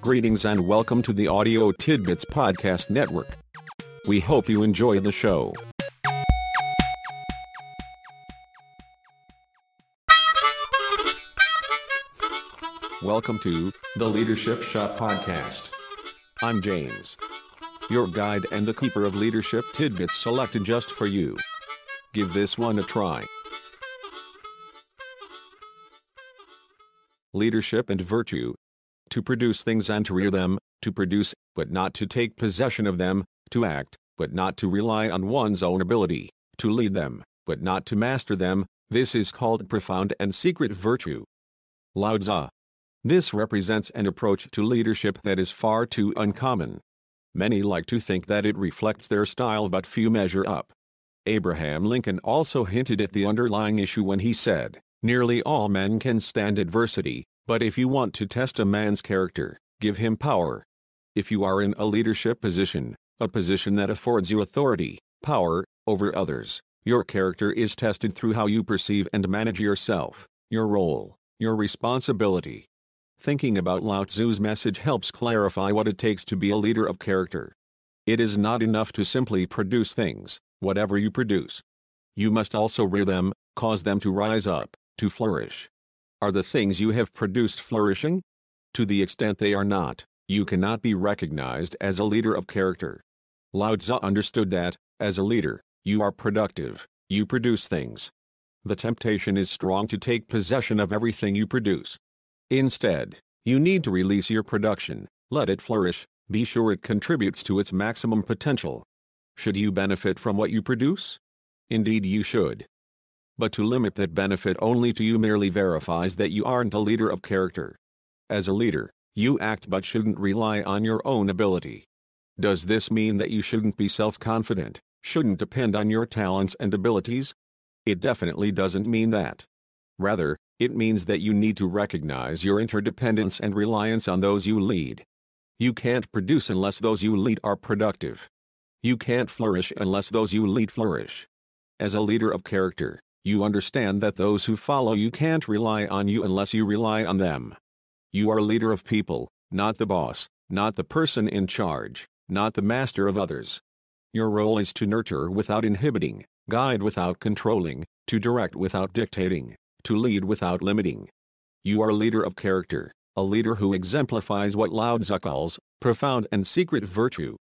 Greetings and welcome to the Audio Tidbits Podcast Network. We hope you enjoy the show. Welcome to the Leadership Shop Podcast. I'm James, your guide and the keeper of leadership tidbits selected just for you. Give this one a try. Leadership and virtue. To produce things and to rear them, to produce, but not to take possession of them, to act, but not to rely on one's own ability, to lead them, but not to master them, this is called profound and secret virtue. Lao Tzu. This represents an approach to leadership that is far too uncommon. Many like to think that it reflects their style but few measure up. Abraham Lincoln also hinted at the underlying issue when he said, Nearly all men can stand adversity, but if you want to test a man's character, give him power. If you are in a leadership position, a position that affords you authority, power, over others, your character is tested through how you perceive and manage yourself, your role, your responsibility. Thinking about Lao Tzu's message helps clarify what it takes to be a leader of character. It is not enough to simply produce things, whatever you produce. You must also rear them, cause them to rise up, to flourish. Are the things you have produced flourishing? To the extent they are not, you cannot be recognized as a leader of character. Lao Tzu understood that, as a leader, you are productive, you produce things. The temptation is strong to take possession of everything you produce. Instead, you need to release your production, let it flourish, be sure it contributes to its maximum potential. Should you benefit from what you produce? Indeed you should. But to limit that benefit only to you merely verifies that you aren't a leader of character. As a leader, you act but shouldn't rely on your own ability. Does this mean that you shouldn't be self-confident, shouldn't depend on your talents and abilities? It definitely doesn't mean that. Rather, it means that you need to recognize your interdependence and reliance on those you lead. You can't produce unless those you lead are productive. You can't flourish unless those you lead flourish. As a leader of character, you understand that those who follow you can't rely on you unless you rely on them. You are a leader of people, not the boss, not the person in charge, not the master of others. Your role is to nurture without inhibiting, guide without controlling, to direct without dictating, to lead without limiting. You are a leader of character, a leader who exemplifies what Lao Tzu calls profound and secret virtue.